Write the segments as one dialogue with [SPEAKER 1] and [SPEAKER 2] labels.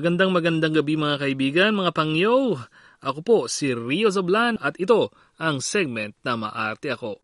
[SPEAKER 1] Magandang magandang gabi mga kaibigan, mga pangyo. Ako po si Rio Zablan at ito ang segment na Maarte Ako.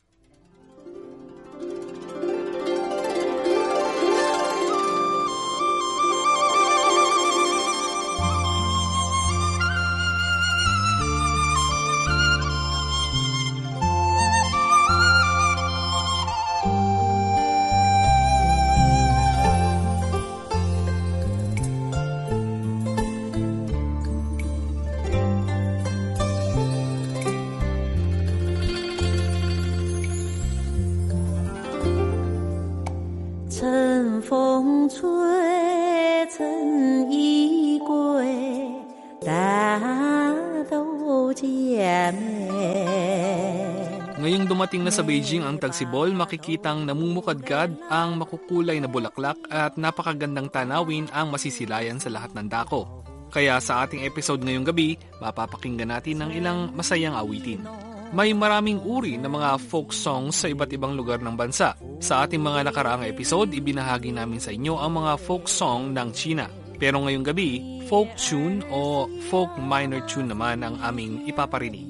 [SPEAKER 1] Ngayong dumating na sa Beijing ang tagsibol, makikitang namumukadkad ang makukulay na bulaklak at napakagandang tanawin ang masisilayan sa lahat ng dako. Kaya sa ating episode ngayong gabi, mapapakinggan natin ng ilang masayang awitin. May maraming uri ng mga folk songs sa iba't ibang lugar ng bansa. Sa ating mga nakaraang episode, ibinahagi namin sa inyo ang mga folk song ng China. Pero ngayong gabi, folk tune o folk minor tune naman ang aming ipaparinig.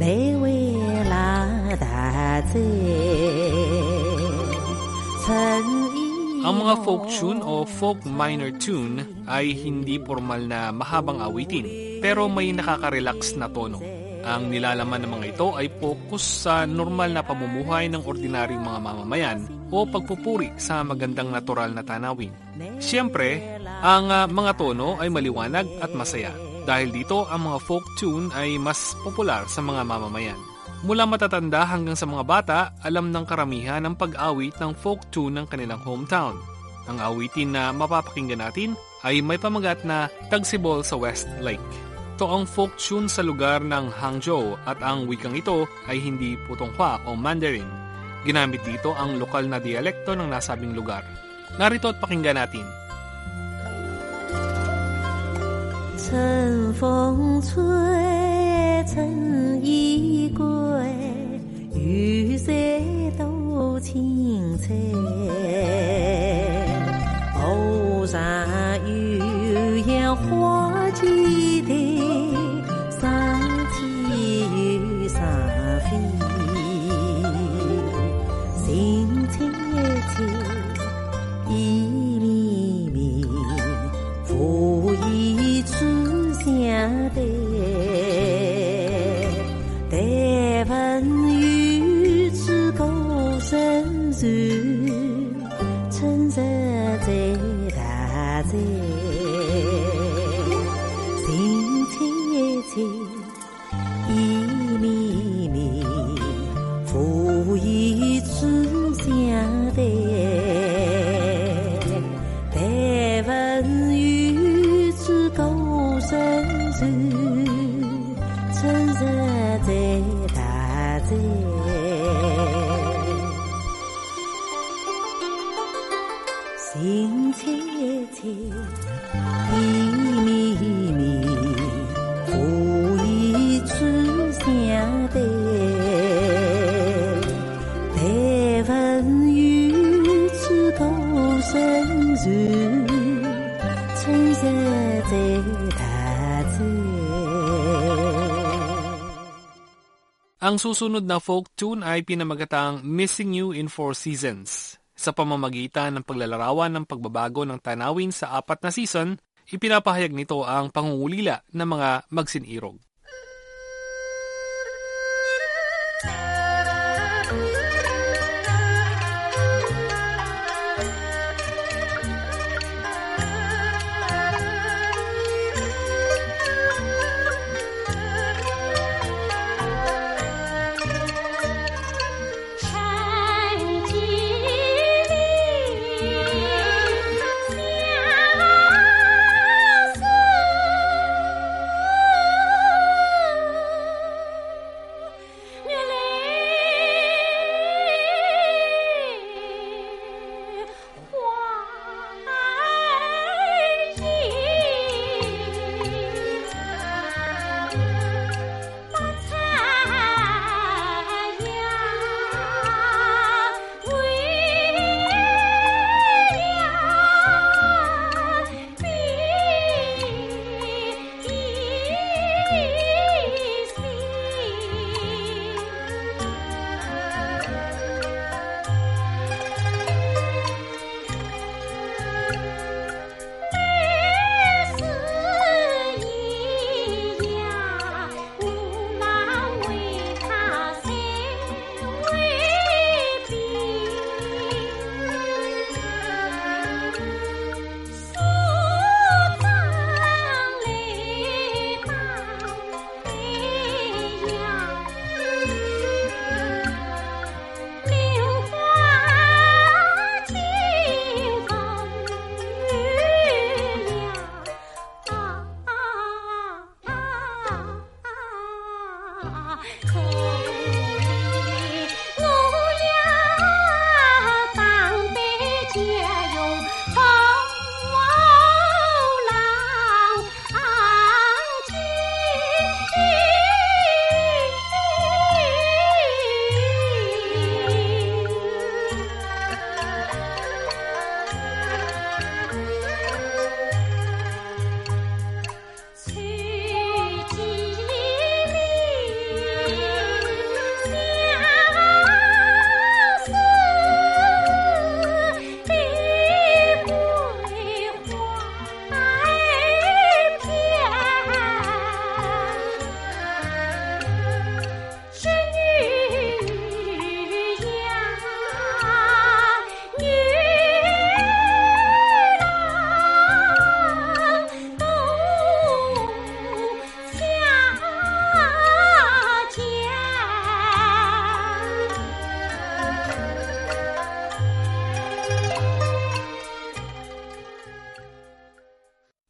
[SPEAKER 2] 你为了大姐，曾以
[SPEAKER 1] Ang mga folk tune o folk minor tune ay hindi formal na mahabang awitin, pero may nakaka-relax na tono. Ang nilalaman ng mga ito ay focus sa normal na pamumuhay ng ordinaryong mga mamamayan o pagpupuri sa magandang natural na tanawin. Siyempre, ang ah, mga tono ay maliwanag at masaya. Dahil dito, ang mga folk tune ay mas popular sa mga mamamayan. Mula matatanda hanggang sa mga bata, alam ng karamihan ang pag-awit ng folk tune ng kanilang hometown. Ang awitin na mapapakinggan natin ay may pamagat na Tagsibol sa West Lake. Ito ang folk tune sa lugar ng Hangzhou at ang wikang ito ay hindi Putonghua o Mandarin. Ginamit dito ang lokal na dialekto ng nasabing lugar. Narito at pakinggan natin.
[SPEAKER 2] 春风吹，春意归，雨色都青翠。湖上有烟花几台，
[SPEAKER 1] Ang susunod na folk tune ay pinamagatang Missing You in Four Seasons. Sa pamamagitan ng paglalarawan ng pagbabago ng tanawin sa apat na season, ipinapahayag nito ang pangungulila ng mga magsinirog.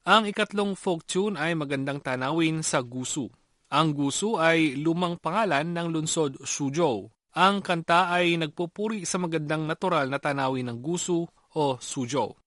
[SPEAKER 2] Ang ikatlong folk tune ay magandang tanawin sa Gusu. Ang Gusu ay lumang pangalan ng lungsod Suzhou. Ang kanta ay nagpupuri sa magandang natural na tanawin ng Gusu o Suzhou.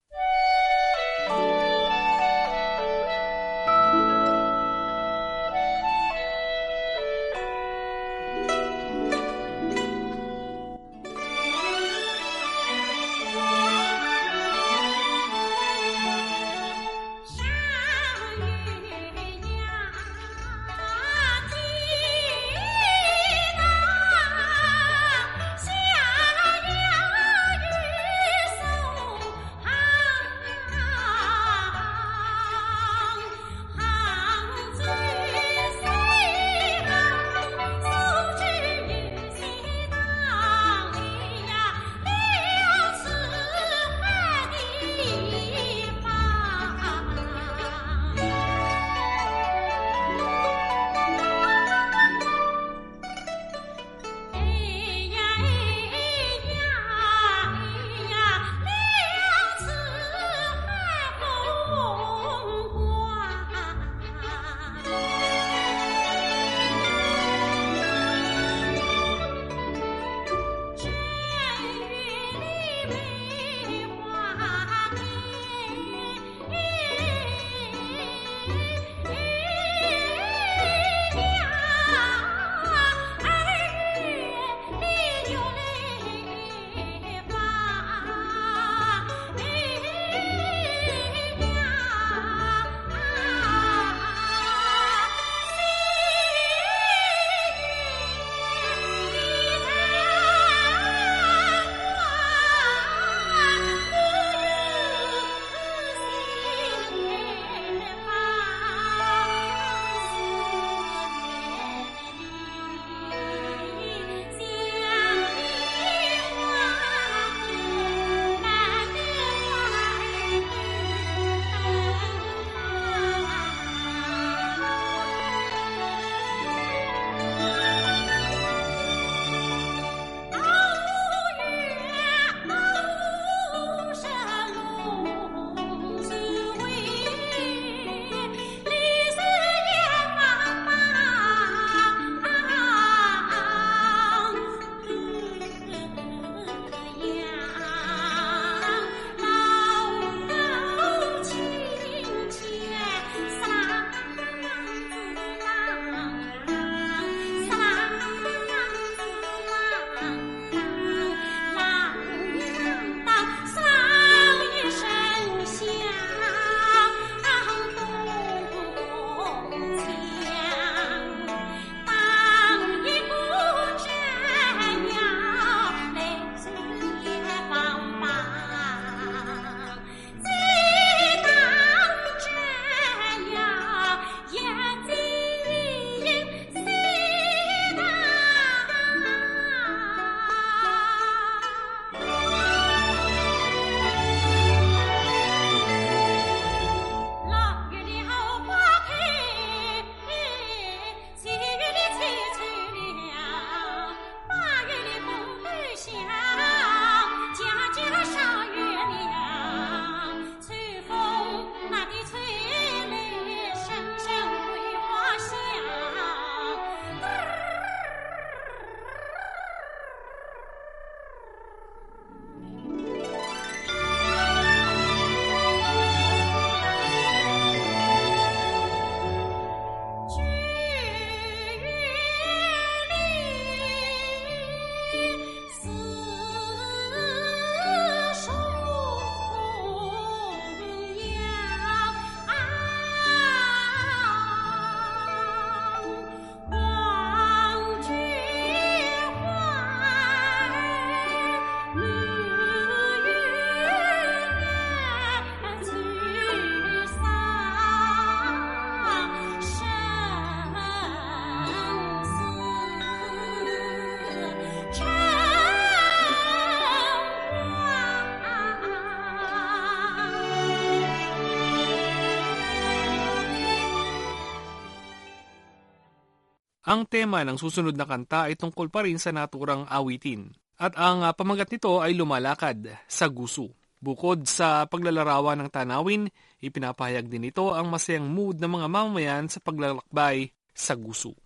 [SPEAKER 2] Ang tema ng susunod na kanta ay tungkol pa rin sa naturang awitin. At ang uh, pamagat nito ay lumalakad sa guso. Bukod sa paglalarawan ng tanawin, ipinapahayag din ito ang masayang mood ng mga mamamayan sa paglalakbay sa guso.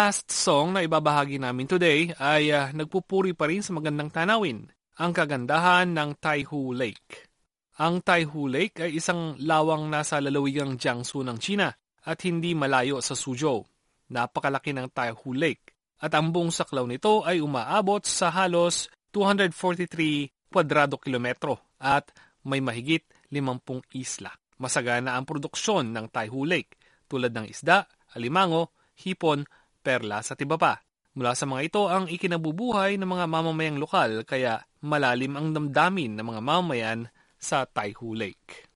[SPEAKER 2] Last song na ibabahagi namin today ay uh, nagpupuri pa rin sa magandang tanawin, ang kagandahan ng Taihu Lake. Ang Taihu Lake ay isang lawang nasa lalawigang Jiangsu ng China at hindi malayo sa Suzhou. Napakalaki ng Taihu Lake at ang buong saklaw nito ay umaabot sa halos 243 kwadrado kilometro at may mahigit 50 isla. Masagana ang produksyon ng Taihu Lake tulad ng isda, alimango, hipon, perlas at iba pa. Mula sa mga ito ang ikinabubuhay ng mga mamamayang lokal kaya malalim ang damdamin ng mga mamamayan sa Taihu Lake.